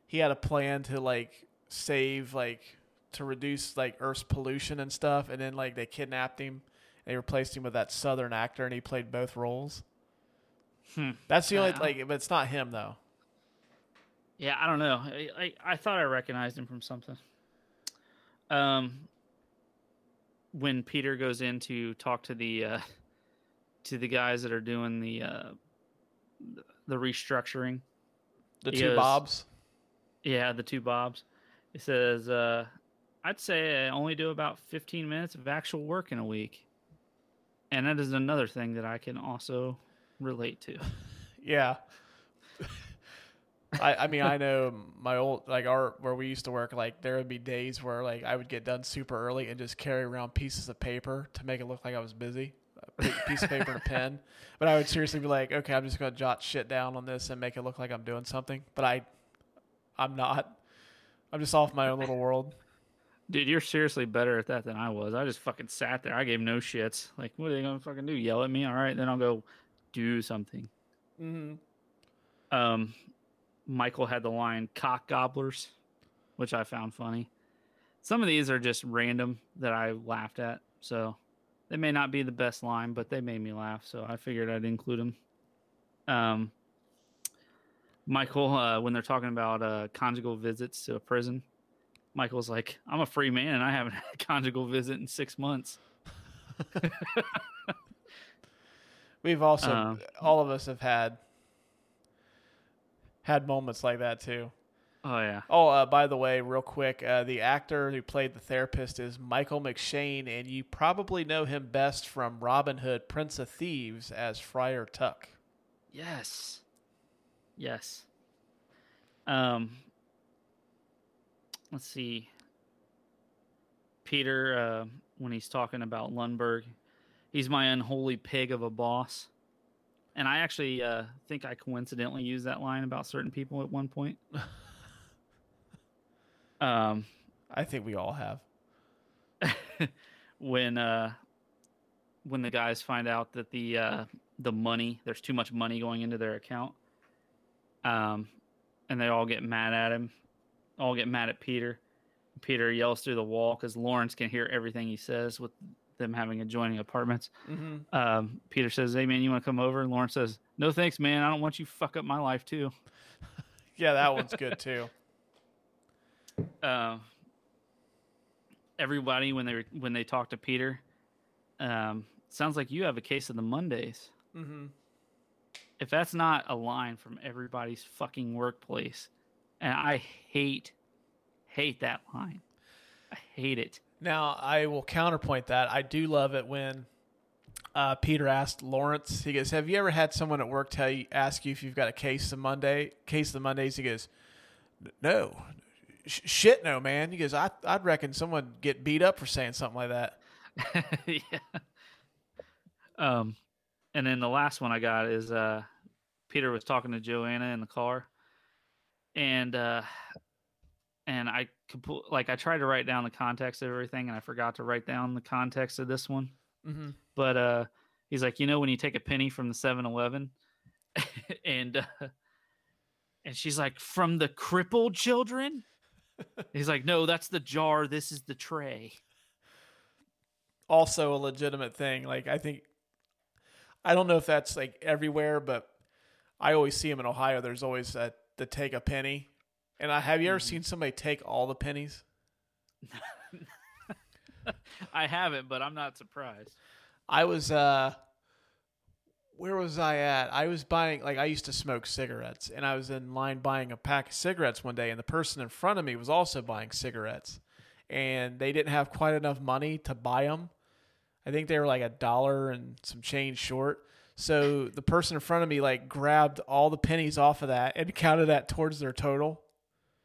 he had a plan to like save like to reduce like Earth's pollution and stuff, and then like they kidnapped him. and They replaced him with that Southern actor, and he played both roles. Hmm. That's the only like, but it's not him though. Yeah, I don't know. I, I, I thought I recognized him from something. Um, when Peter goes in to talk to the uh, to the guys that are doing the uh, the restructuring, The two goes- Bobs. yeah, the two Bobs, he says, uh, "I'd say I only do about fifteen minutes of actual work in a week," and that is another thing that I can also relate to. Yeah. I, I mean I know my old like our where we used to work like there would be days where like I would get done super early and just carry around pieces of paper to make it look like I was busy a piece of paper and a pen. But I would seriously be like okay I'm just gonna jot shit down on this and make it look like I'm doing something. But I I'm not. I'm just off my own little world Dude, you're seriously better at that than I was. I just fucking sat there. I gave no shits. Like, what are they gonna fucking do? Yell at me? All right, then I'll go do something. Um, Michael had the line "cock gobblers," which I found funny. Some of these are just random that I laughed at, so they may not be the best line, but they made me laugh, so I figured I'd include them. Um, Michael, uh, when they're talking about uh, conjugal visits to a prison, Michael's like, "I'm a free man, and I haven't had a conjugal visit in six months." We've also Um, all of us have had had moments like that too. Oh yeah, Oh, uh, by the way, real quick, uh, the actor who played the therapist is Michael McShane, and you probably know him best from Robin Hood, Prince of Thieves, as Friar Tuck. Yes. Yes. Um let's see. Peter uh when he's talking about Lumbergh, he's my unholy pig of a boss. And I actually uh think I coincidentally used that line about certain people at one point. um I think we all have. when uh when the guys find out that the uh the money there's too much money going into their account um and they all get mad at him all get mad at peter peter yells through the wall because lawrence can hear everything he says with them having adjoining apartments Mm-hmm. um peter says hey man you want to come over and lawrence says no thanks man i don't want you fuck up my life too Yeah, that one's good too. uh, everybody when they when they talk to Peter, um, sounds like you have a case of the Mondays. Mm-hmm. If that's not a line from everybody's fucking workplace, and I hate hate that line, I hate it. Now, I will counterpoint that. I do love it when uh, Peter asked Lawrence. He goes, "Have you ever had someone at work tell you, ask you if you've got a case of Monday, case of the Mondays?" He goes, "No, Sh- shit, no, man." He goes, I, "I'd reckon someone get beat up for saying something like that." yeah. Um, and then the last one I got is uh, Peter was talking to Joanna in the car, and uh, and I compl- like I tried to write down the context of everything, and I forgot to write down the context of this one. Mm-hmm. But uh, he's like, you know, when you take a penny from the 7-Eleven, and uh, and she's like, from the crippled children. he's like, no, that's the jar. This is the tray. Also, a legitimate thing. Like I think, I don't know if that's like everywhere, but I always see them in Ohio. There's always that the take a penny. And I have you ever seen somebody take all the pennies? I haven't, but I'm not surprised. I was uh where was I at? I was buying like I used to smoke cigarettes and I was in line buying a pack of cigarettes one day and the person in front of me was also buying cigarettes and they didn't have quite enough money to buy them. I think they were like a dollar and some change short. So the person in front of me like grabbed all the pennies off of that and counted that towards their total.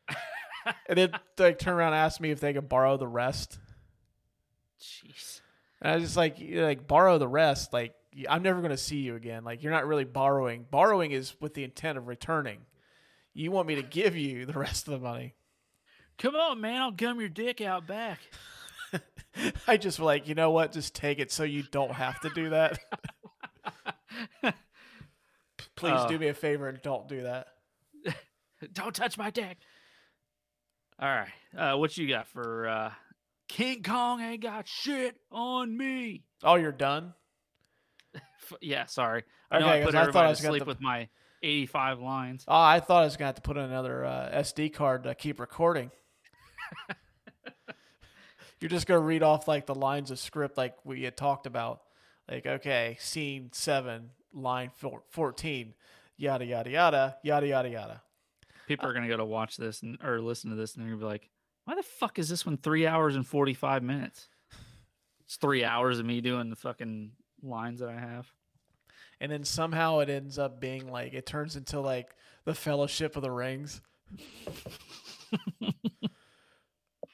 and then like turned around and asked me if they could borrow the rest. Jeez. And I was just like, you know, like borrow the rest. Like I'm never going to see you again. Like you're not really borrowing. Borrowing is with the intent of returning. You want me to give you the rest of the money. Come on, man. I'll gum your dick out back. I just like, you know what? Just take it so you don't have to do that. Please Uh. do me a favor and don't do that. Don't touch my dick. All right. Uh, what you got for uh, King Kong ain't got shit on me? Oh, you're done. F- yeah, sorry. I know Okay, I 'cause put I thought I was gonna sleep to- with my 85 lines. Oh, I thought I was gonna have to put in another uh, SD card to keep recording. You're just gonna read off like the lines of script like we had talked about. Like, okay, scene seven, line four, fourteen, yada yada yada, yada yada yada. People are gonna go to watch this and or listen to this, and they're gonna be like, "Why the fuck is this one three hours and 45 minutes?" It's three hours of me doing the fucking lines that I have. And then somehow it ends up being like it turns into like the Fellowship of the Rings.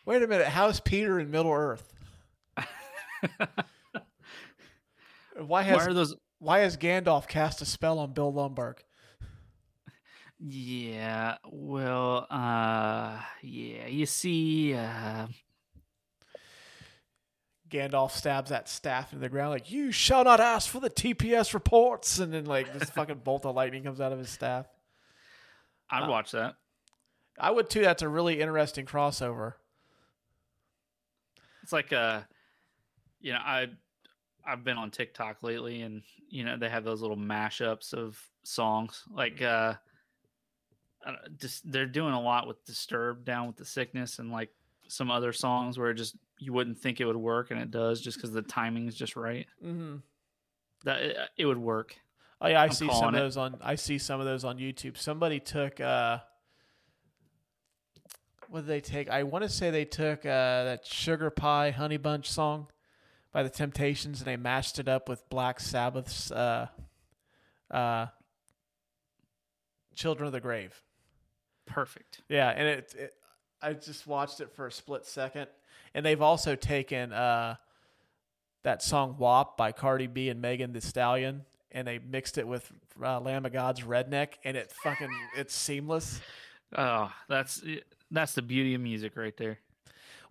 Wait a minute, how's Peter in Middle Earth? Why has Why are those? why has Gandalf cast a spell on Bill Lumbergh? Yeah, well, uh, yeah. You see, uh, Gandalf stabs that staff into the ground like, "You shall not ask for the TPS reports," and then like this fucking bolt of lightning comes out of his staff. I'd watch that. I would too. That's a really interesting crossover. It's like uh you know, I I've been on TikTok lately and you know, they have those little mashups of songs. Like uh just they're doing a lot with Disturbed down with the sickness and like some other songs where it just you wouldn't think it would work and it does just because the timing is just right. Mm-hmm. That it, it would work. Oh yeah, I I'm see some of it. those on. I see some of those on YouTube. Somebody took. uh What did they take? I want to say they took uh that Sugar Pie Honey Bunch song by the Temptations and they mashed it up with Black Sabbath's uh uh Children of the Grave. Perfect. Yeah, and it, it I just watched it for a split second, and they've also taken uh, that song "WAP" by Cardi B and Megan Thee Stallion, and they mixed it with uh, Lamb of God's "Redneck," and it fucking it's seamless. Oh, that's that's the beauty of music right there.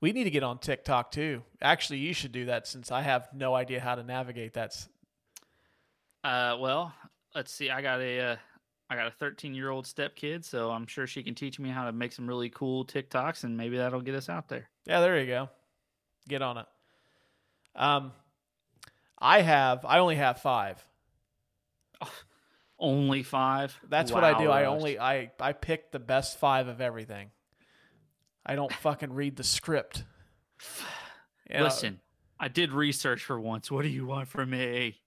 We need to get on TikTok too. Actually, you should do that since I have no idea how to navigate that. Uh, well, let's see. I got a uh, I got a 13 year old step kid, so I'm sure she can teach me how to make some really cool TikToks, and maybe that'll get us out there. Yeah, there you go. Get on it. Um, I have. I only have five. Only five. That's what I do. Wow, I only I I pick the best five of everything. I don't fucking read the script. You know, listen. I did research for once. What do you want from me?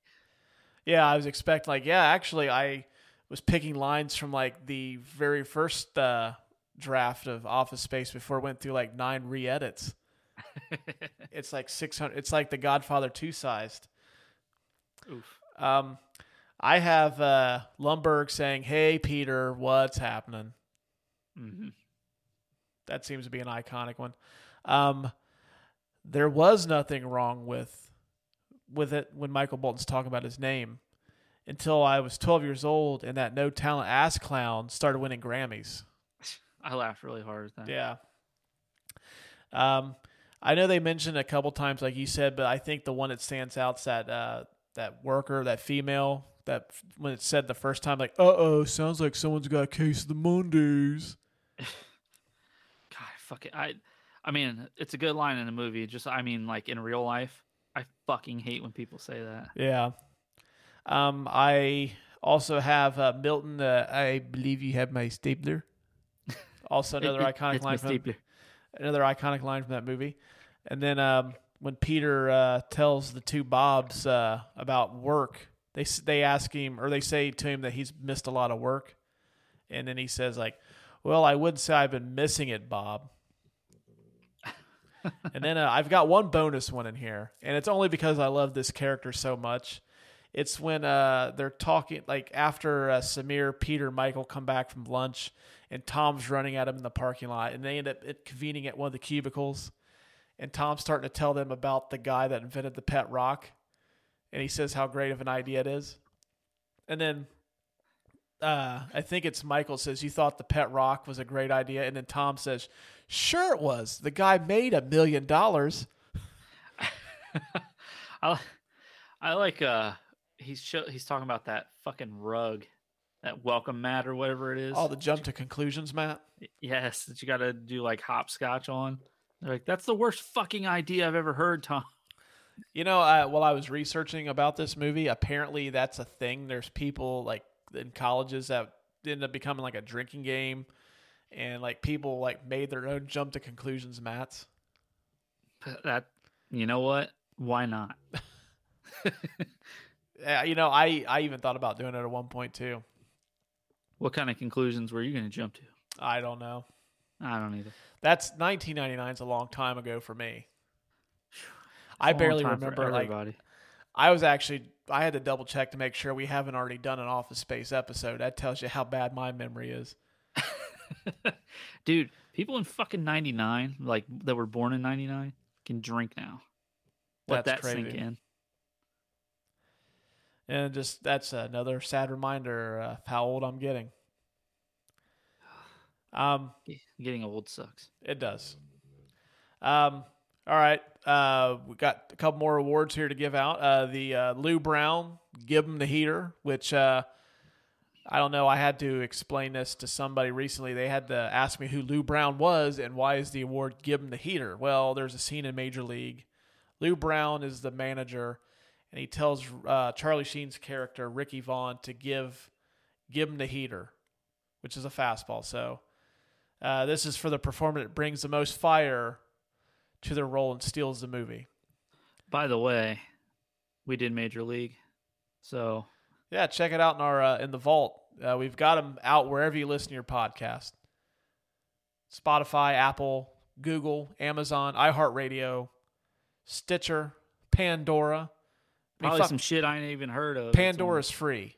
yeah, I was expecting like yeah. Actually, I was picking lines from like the very first uh, draft of Office Space before it went through like nine re-edits. it's like six hundred. It's like The Godfather two sized. Oof. Um, I have uh, Lumbergh saying, "Hey Peter, what's happening?" hmm That seems to be an iconic one. Um, there was nothing wrong with with it when Michael Bolton's talking about his name until I was 12 years old and that no talent ass clown started winning Grammys. I laughed really hard at that. Yeah. Um, I know they mentioned a couple times, like you said, but I think the one that stands out is that uh, that worker, that female, that when it said the first time, like, "Uh oh, sounds like someone's got a case of the Mondays." God, fuck it. I, I mean, it's a good line in the movie. Just, I mean, like in real life, I fucking hate when people say that. Yeah. Um, I also have uh, Milton. Uh, I believe you have my stapler. Also, another It- iconic line from stapler. another iconic line from that movie. And then um, when Peter uh, tells the two Bobs uh, about work, they s- they ask him or they say to him that he's missed a lot of work, and then he says like, "Well, I wouldn't say I've been missing it, Bob." And then uh, I've got one bonus one in here, and it's only because I love this character so much. It's when uh, they're talking, like after uh, Samir, Peter, Michael come back from lunch, and Tom's running at him in the parking lot, and they end up convening at one of the cubicles, and Tom's starting to tell them about the guy that invented the pet rock, and he says how great of an idea it is, and then uh, I think it's Michael says you thought the pet rock was a great idea, and then Tom says, "Sure it was. The guy made a million dollars." I, I like uh he's show, he's talking about that fucking rug, that welcome mat or whatever it is. All the jump to conclusions, Matt. yes, that you got to do like hopscotch on. They're like, that's the worst fucking idea I've ever heard, Tom. You know, uh, while I was researching about this movie, apparently that's a thing. There's people like in colleges that end up becoming like a drinking game, and like people like made their own jump to conclusions mats. That you know what? Why not? You know, I I even thought about doing it at one point too. What kind of conclusions were you going to jump to? I don't know. I don't either. That's 1999 is a long time ago for me. I It's a long barely remember. Like. I was actually I had to double check to make sure we haven't already done an Office Space episode. That tells you how bad my memory is. Dude, people in fucking 99, like that were born in 99, can drink now. Let That's that sink in. And just that's another sad reminder of how old I'm getting. Um, Getting old sucks. it does. Um, all right. Uh, we got a couple more awards here to give out. Uh, the uh, Lou Brown, give him the heater, which uh, I don't know. I had to explain this to somebody recently. They had to ask me who Lou Brown was and why is the award given the Heater. Well, there's a scene in Major League. Lou Brown is the manager, and he tells uh, Charlie Sheen's character Ricky Vaughn to give give him the Heater, which is a fastball. So uh, this is for the performer that brings the most fire to their role and steals the movie. By the way, we did Major League, so Yeah, check it out in our uh, in the vault. Uh, we've got them out wherever you listen to your podcast: Spotify, Apple, Google, Amazon, iHeartRadio, Stitcher, Pandora. I mean, probably fuck, some shit I ain't even heard of. Pandora's free.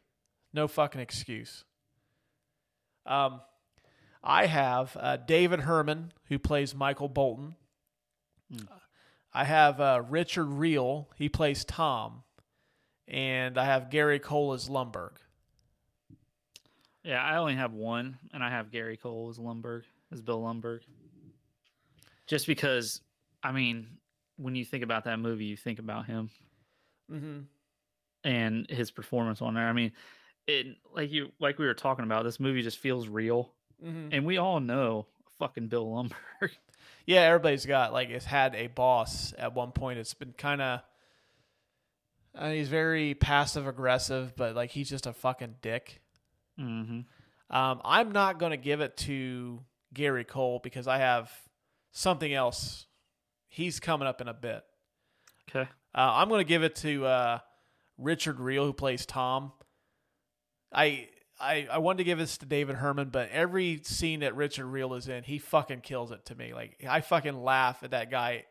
No fucking excuse. Um, I have uh, David Herman who plays Michael Bolton. I have uh, Richard Riehle. He plays Tom, and I have Gary Cole as Lumbergh. Yeah, I only have one, and I have Gary Cole as Lumbergh, as Bill Lumbergh. Just because, I mean, when you think about that movie, you think about him Mm-hmm. and his performance on there. I mean, it like you like we were talking about. This movie just feels real, Mm-hmm. and we all know fucking Bill Lumbergh. Yeah, everybody's got like has had a boss at one point. It's been kind of. Uh, he's very passive aggressive, but like he's just a fucking dick. mm-hmm. Um, I'm not going to give it to Gary Cole because I have something else. He's coming up in a bit. Okay. Uh, I'm going to give it to uh, Richard Riehle, who plays Tom. I, I I wanted to give this to David Herman, but every scene that Richard Riehle is in, he fucking kills it to me. Like I fucking laugh at that guy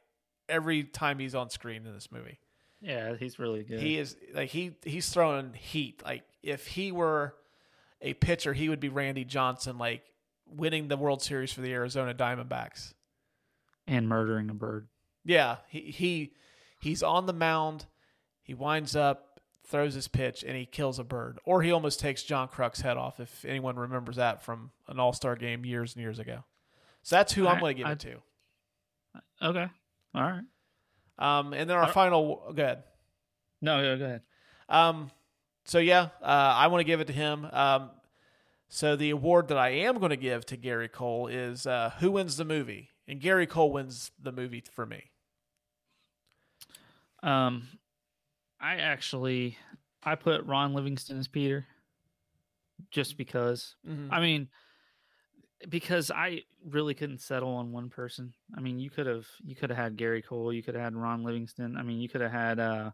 every time he's on screen in this movie. Yeah, he's really good. He is like he he's throwing heat. Like if he were a pitcher, he would be Randy Johnson, like winning the World Series for the Arizona Diamondbacks. and murdering a bird. Yeah, he he he's on the mound. He winds up, throws his pitch, and he kills a bird. Or he almost takes John Kruk's head off. If anyone remembers that from an All Star game years and years ago. So that's who I'm I- going to give I- it to. Okay. All right. Um, and then our final. Go ahead. No, yeah, go ahead. Um, so yeah, uh, I want to give it to him. Um, so the award that I am going to give to Gary Cole is uh, who wins the movie, and Gary Cole wins the movie for me. Um, I actually I put Ron Livingston as Peter, just because. Mhm. I mean, because I really couldn't settle on one person. I mean, you could have you could have had Gary Cole, you could have had Ron Livingston. I mean, you could have had uh,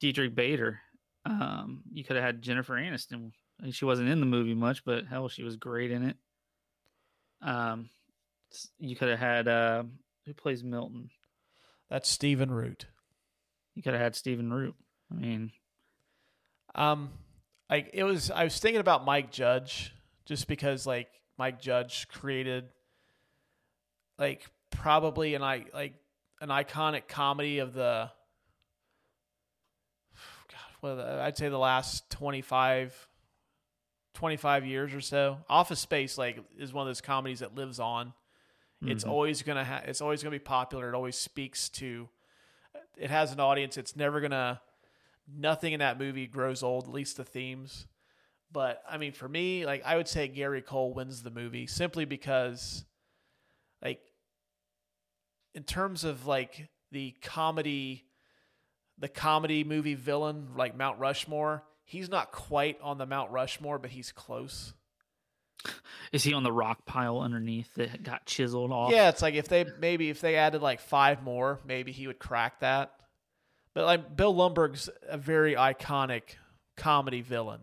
Diedrich Bader. Um, you could have had Jennifer Aniston. She wasn't in the movie much, but hell, she was great in it. Um, you could have had uh, who plays Milton. That's Stephen Root. You could have had Stephen Root. I mean, Um, like it was, I was thinking about Mike Judge just because like Mike Judge created like probably an I like an iconic comedy of the God, well, I'd say the last 25, 25 years or so. Office Space like is one of those comedies that lives on. It's Mhm. always gonna ha- it's always gonna be popular. It always speaks to. It has an audience. It's never gonna. Nothing in that movie grows old. At least the themes. But I mean, for me, like I would say Gary Cole wins the movie simply because, like, in terms of like the comedy, the comedy movie villain like Mount Rushmore, he's not quite on the Mount Rushmore, but he's close. is he on the rock pile underneath that got chiseled off? Yeah, it's like if they maybe if they added like five more, maybe he would crack that. But like Bill Lumbergh's a very iconic comedy villain.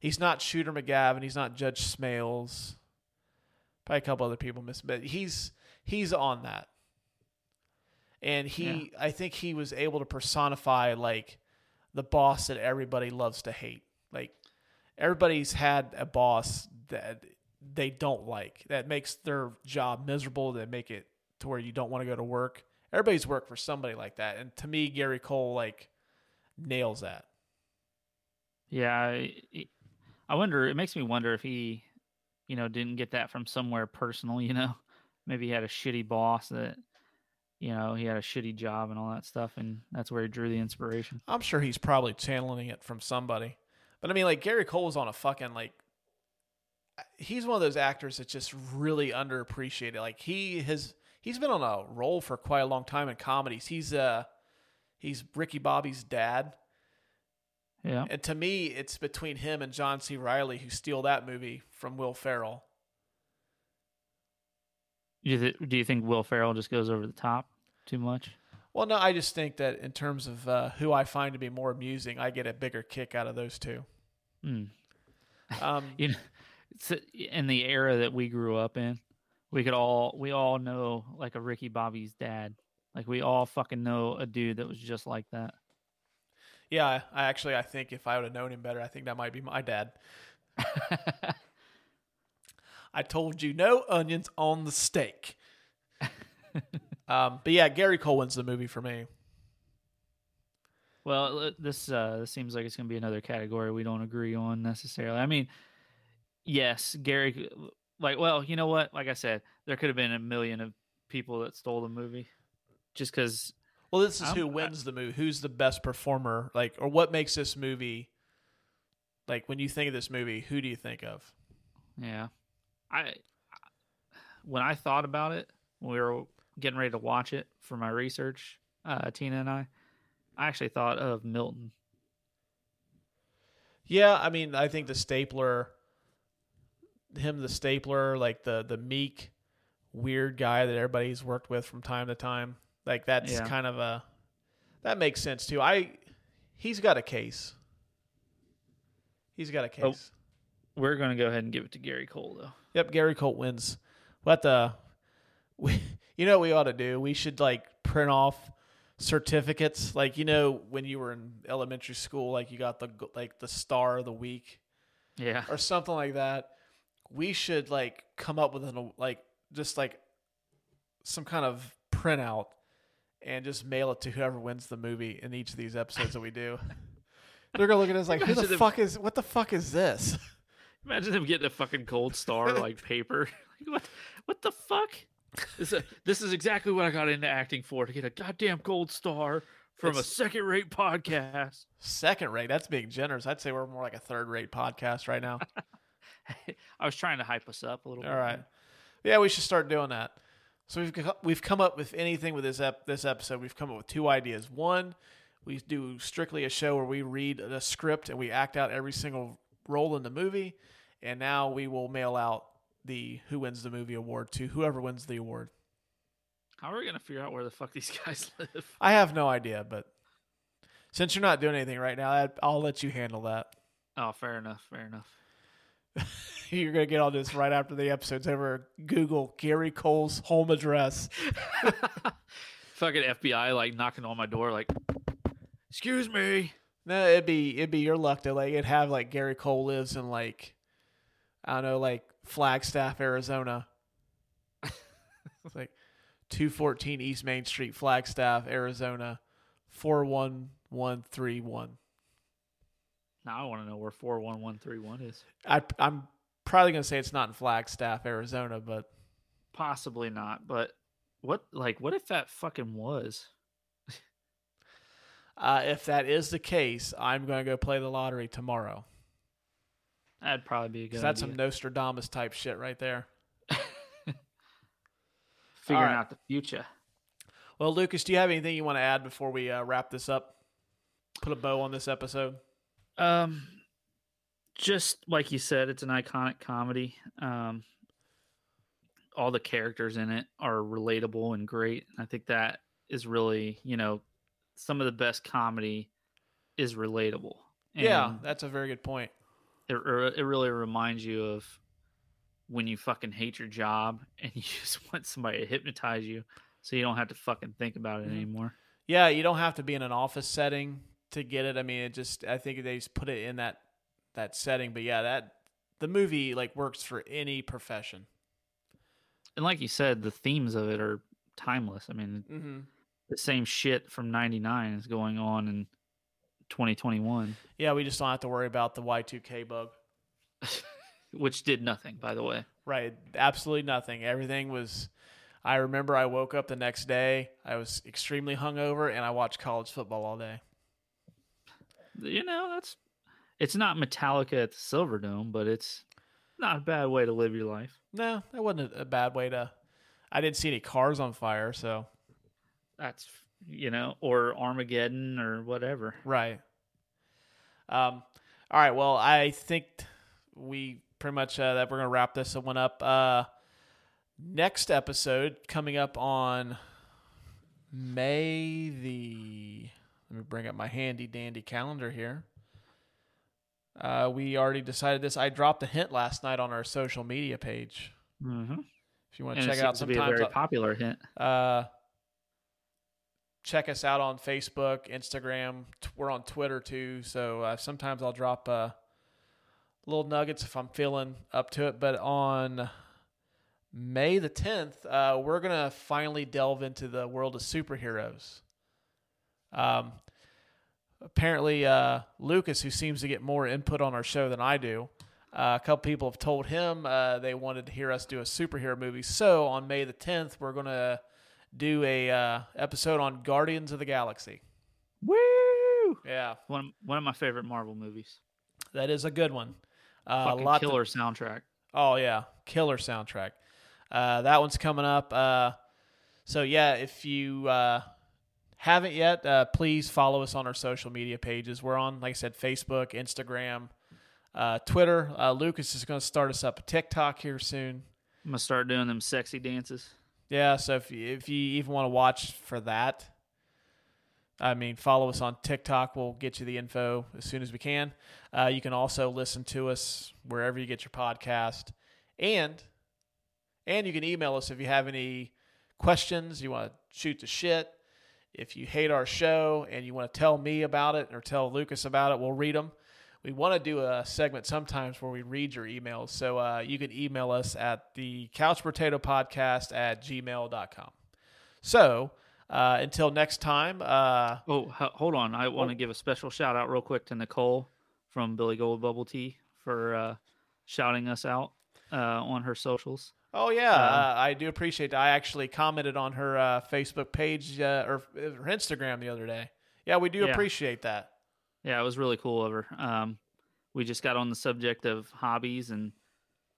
He's not Shooter McGavin. He's not Judge Smails. Probably a couple other people miss, but he's he's on that. And he, I think he was able to personify like the boss that everybody loves to hate. Like everybody's had a boss that they don't like that makes their job miserable that make it to where you don't want to go to work everybody's worked for somebody like that and to me gary cole like nails that Yeah, I, wonder. It makes me wonder if he, you know, didn't get that from somewhere personal. You know, maybe he had a shitty boss that, you know, he had a shitty job and all that stuff, and that's where he drew the inspiration. i'm sure he's probably channeling it from somebody But I mean, like Gary Cole was on a fucking like. He's one of those actors that's just really underappreciated. Like he has, he's been on a role for quite a long time in comedies. He's uh, he's Ricky Bobby's dad, Yeah. and to me, it's between him and John C. Reilly who steal that movie from Will Ferrell. Do you, th- do you think Will Ferrell just goes over the top too much? Well, no, I just think that in terms of uh, who I find to be more amusing, I get a bigger kick out of those two. Hmm. Um, You know, it's in the era that we grew up in, we could all we all know like a Ricky Bobby's dad. Like we all fucking know a dude that was just like that. Yeah, I, I actually I think if I would have known him better, I think that might be my dad. I told you no onions on the steak. um, but yeah, Gary Cole wins the movie for me. Well, uh, this uh, this seems like it's going to be another category we don't agree on necessarily. I mean, yes, Gary. Like, well, you know what? Like I said, there could have been a million of people that stole the movie, just because. Well, this is I'm- who I- wins the movie. Who's the best performer? Like, or what makes this movie? Like, when you think of this movie, who do you think of? Yeah, I when I thought about it, when we were getting ready to watch it for my research, uh, Tina and I, I actually thought of Milton. Yeah, I mean, I think the stapler, him, the stapler, like the the meek, weird guy that everybody's worked with from time to time. Like that's Yeah. kind of a that makes sense too. I he's got a case. He's got a Oh. case. We're going to go ahead and give it to Gary Cole though. Yep, Gary Colt wins. What the? We, you know what we ought to do? We should like print off certificates, like you know when you were in elementary school, like you got the like the star of the week Yeah, or something like that. We should like come up with an like just like some kind of printout and just mail it to whoever wins the movie in each of these episodes that we do. They're gonna look at us like, who the Imagine if- fuck is what the fuck is this? imagine them getting a fucking gold star like paper. Like, what? What the fuck? This, uh, this is exactly what I got into acting for to get a goddamn gold star from a second-rate podcast. Second rate, that's being generous. I'd say we're more like a third rate podcast right now. I was trying to hype us up a little. All bit right. more. Yeah, we should start doing that. So we've we've come up with anything with this ep- this episode. We've come up with two ideas. One, we do strictly a show where we read the script and we act out every single role in the movie. And now we will mail out the Who Wins the Movie award to whoever wins the award. How are we gonna figure out where the fuck these guys live? I have no idea, but since you're not doing anything right now, I'll let you handle that. Oh, fair enough. Fair enough. You're gonna get all this right after the episode's over. Google Gary Cole's home address. Fucking FBI like knocking on my door, like, excuse me. No, it'd be it'd be your luck to like it'd have like Gary Cole lives in like I don't know, like Flagstaff, Arizona. it's like two fourteen East Main Street, Flagstaff, Arizona, four one one three one. Now I want to know where four one one three one is. I I'm probably gonna say it's not in Flagstaff, Arizona, but Possibly not, but what? Like, what if that fucking was? uh, if that is the case, I'm gonna go play the lottery tomorrow. That'd probably be a good. That's some. Nostradamus type shit right there. figuring Alright. out the future. Well, Lucas, do you have anything you want to add before we uh, wrap this up? Put a bow on this episode. Um, just like you said, it's an iconic comedy. Um, all the characters in it are relatable and great. I think that is really, you know, some of the best comedy is relatable. yeah, that's a very good point. it it really reminds you of when you fucking hate your job and you just want somebody to hypnotize you, so you don't have to fucking think about it Mhm. anymore. Yeah, you don't have to be in an office setting to get it. I mean, it just I think they just put it in that that setting. But yeah, that the movie like works for any profession. And like you said, the themes of it are timeless. I mean, Mm-hmm. the same shit from 99 is going on in 2021 Yeah, we just don't have to worry about the Y two K bug. which did nothing by the way Right, absolutely nothing. Everything was. I remember I woke up the next day. I was extremely hungover, and I watched college football all day. You know that's It's not Metallica at the Silverdome, but it's not a bad way to live your life. No, that wasn't a, bad way to. I didn't see any cars on fire, so That's you know, or Armageddon or whatever. right. Um, all right. Well, I think we pretty much uh, that we're gonna wrap this one up. Uh, next episode coming up on May the. Let me bring up my handy dandy calendar here. Uh, we already decided this. I dropped a hint last night on our social media page. Mm-hmm. If you want to check it out seems to be a sometimes, very popular hint. uh, check us out on Facebook, Instagram. We're on Twitter too. So uh, sometimes I'll drop uh, little nuggets if I'm feeling up to it. But on May the 10th, uh, we're going to finally delve into the world of superheroes. Um, apparently, uh, Lucas, who seems to get more input on our show than I do, uh, a couple people have told him uh, they wanted to hear us do a superhero movie. So on May the 10th, we're going to do a uh, episode on Guardians of the Galaxy. Woo! Yeah, One of, one of my favorite Marvel movies. that is a good one. Uh, a Fucking lot to- killer soundtrack. Oh yeah, killer soundtrack. Uh, that one's coming up. Uh, so yeah, if you uh, haven't yet, uh, please follow us on our social media pages. We're on, like I said, Facebook, Instagram, uh, Twitter. Uh, Lucas is going to start us up a TikTok here soon. I'm gonna start doing them sexy dances. Yeah, so if you, if you even want to watch for that, I mean, follow us on TikTok. We'll get you the info as soon as we can. Uh, you can also listen to us wherever you get your podcast, and and you can email us if you have any questions. You want to shoot the shit. If you hate our show and you want to tell me about it or tell Lucas about it, we'll read them. We want to do a segment sometimes where we read your emails. So uh, you can email us at the couch brotato podcast at gmail.com. So uh, until next time, uh, Oh, h- hold on. I want to give a special shout out real quick to Nicole from Billy Gold Bubble Tea for uh, shouting us out uh, on her socials. Oh yeah, uh, I do appreciate that. I actually commented on her uh, Facebook page uh, or her Instagram the other day. Yeah, we do Yeah. appreciate that. Yeah, it was really cool of her. Um, we just got on the subject of hobbies, and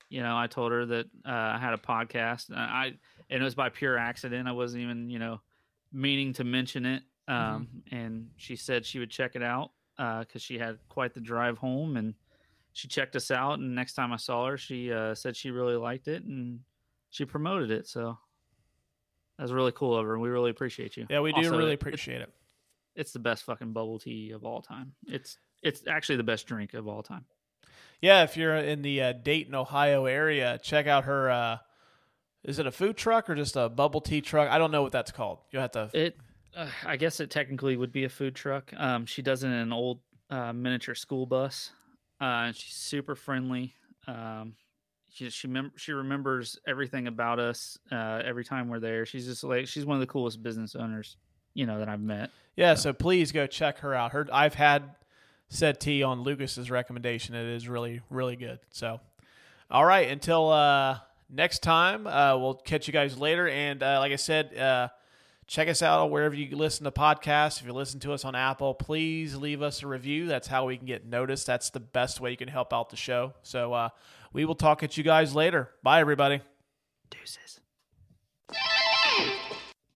you know, I told her that uh, I had a podcast. And I and it was by pure accident. I wasn't even you know meaning to mention it. Um, And she said she would check it out because she had quite the drive home, and she checked us out. And next time I saw her, she uh, said she really liked it, and she promoted it. So that was really cool of her. and We really appreciate you. Yeah, we do Also, really it- appreciate it. it's the best fucking bubble tea of all time. It's it's actually the best drink of all time. Yeah, if you're in the uh, Dayton, Ohio area, check out her. Uh, is it a food truck or just a bubble tea truck? I don't know what that's called. You'll have to. It, uh, I guess it technically would be a food truck. Um, she does it in an old uh, miniature school bus. Uh, she's super friendly. Um, she she mem- she remembers everything about us uh, every time we're there. She's just like she's one of the coolest business owners you know that I've met. Yeah, so please go check her out. Her I've had said tea on Lucas's recommendation. It is really really good. So, all right, until uh, next time, uh, we'll catch you guys later. And uh, like I said, uh, check us out wherever you listen to podcasts. If you listen to us on Apple, please leave us a review. That's how we can get noticed. That's the best way you can help out the show. So uh, we will talk at you guys later. Bye, everybody. Deuces.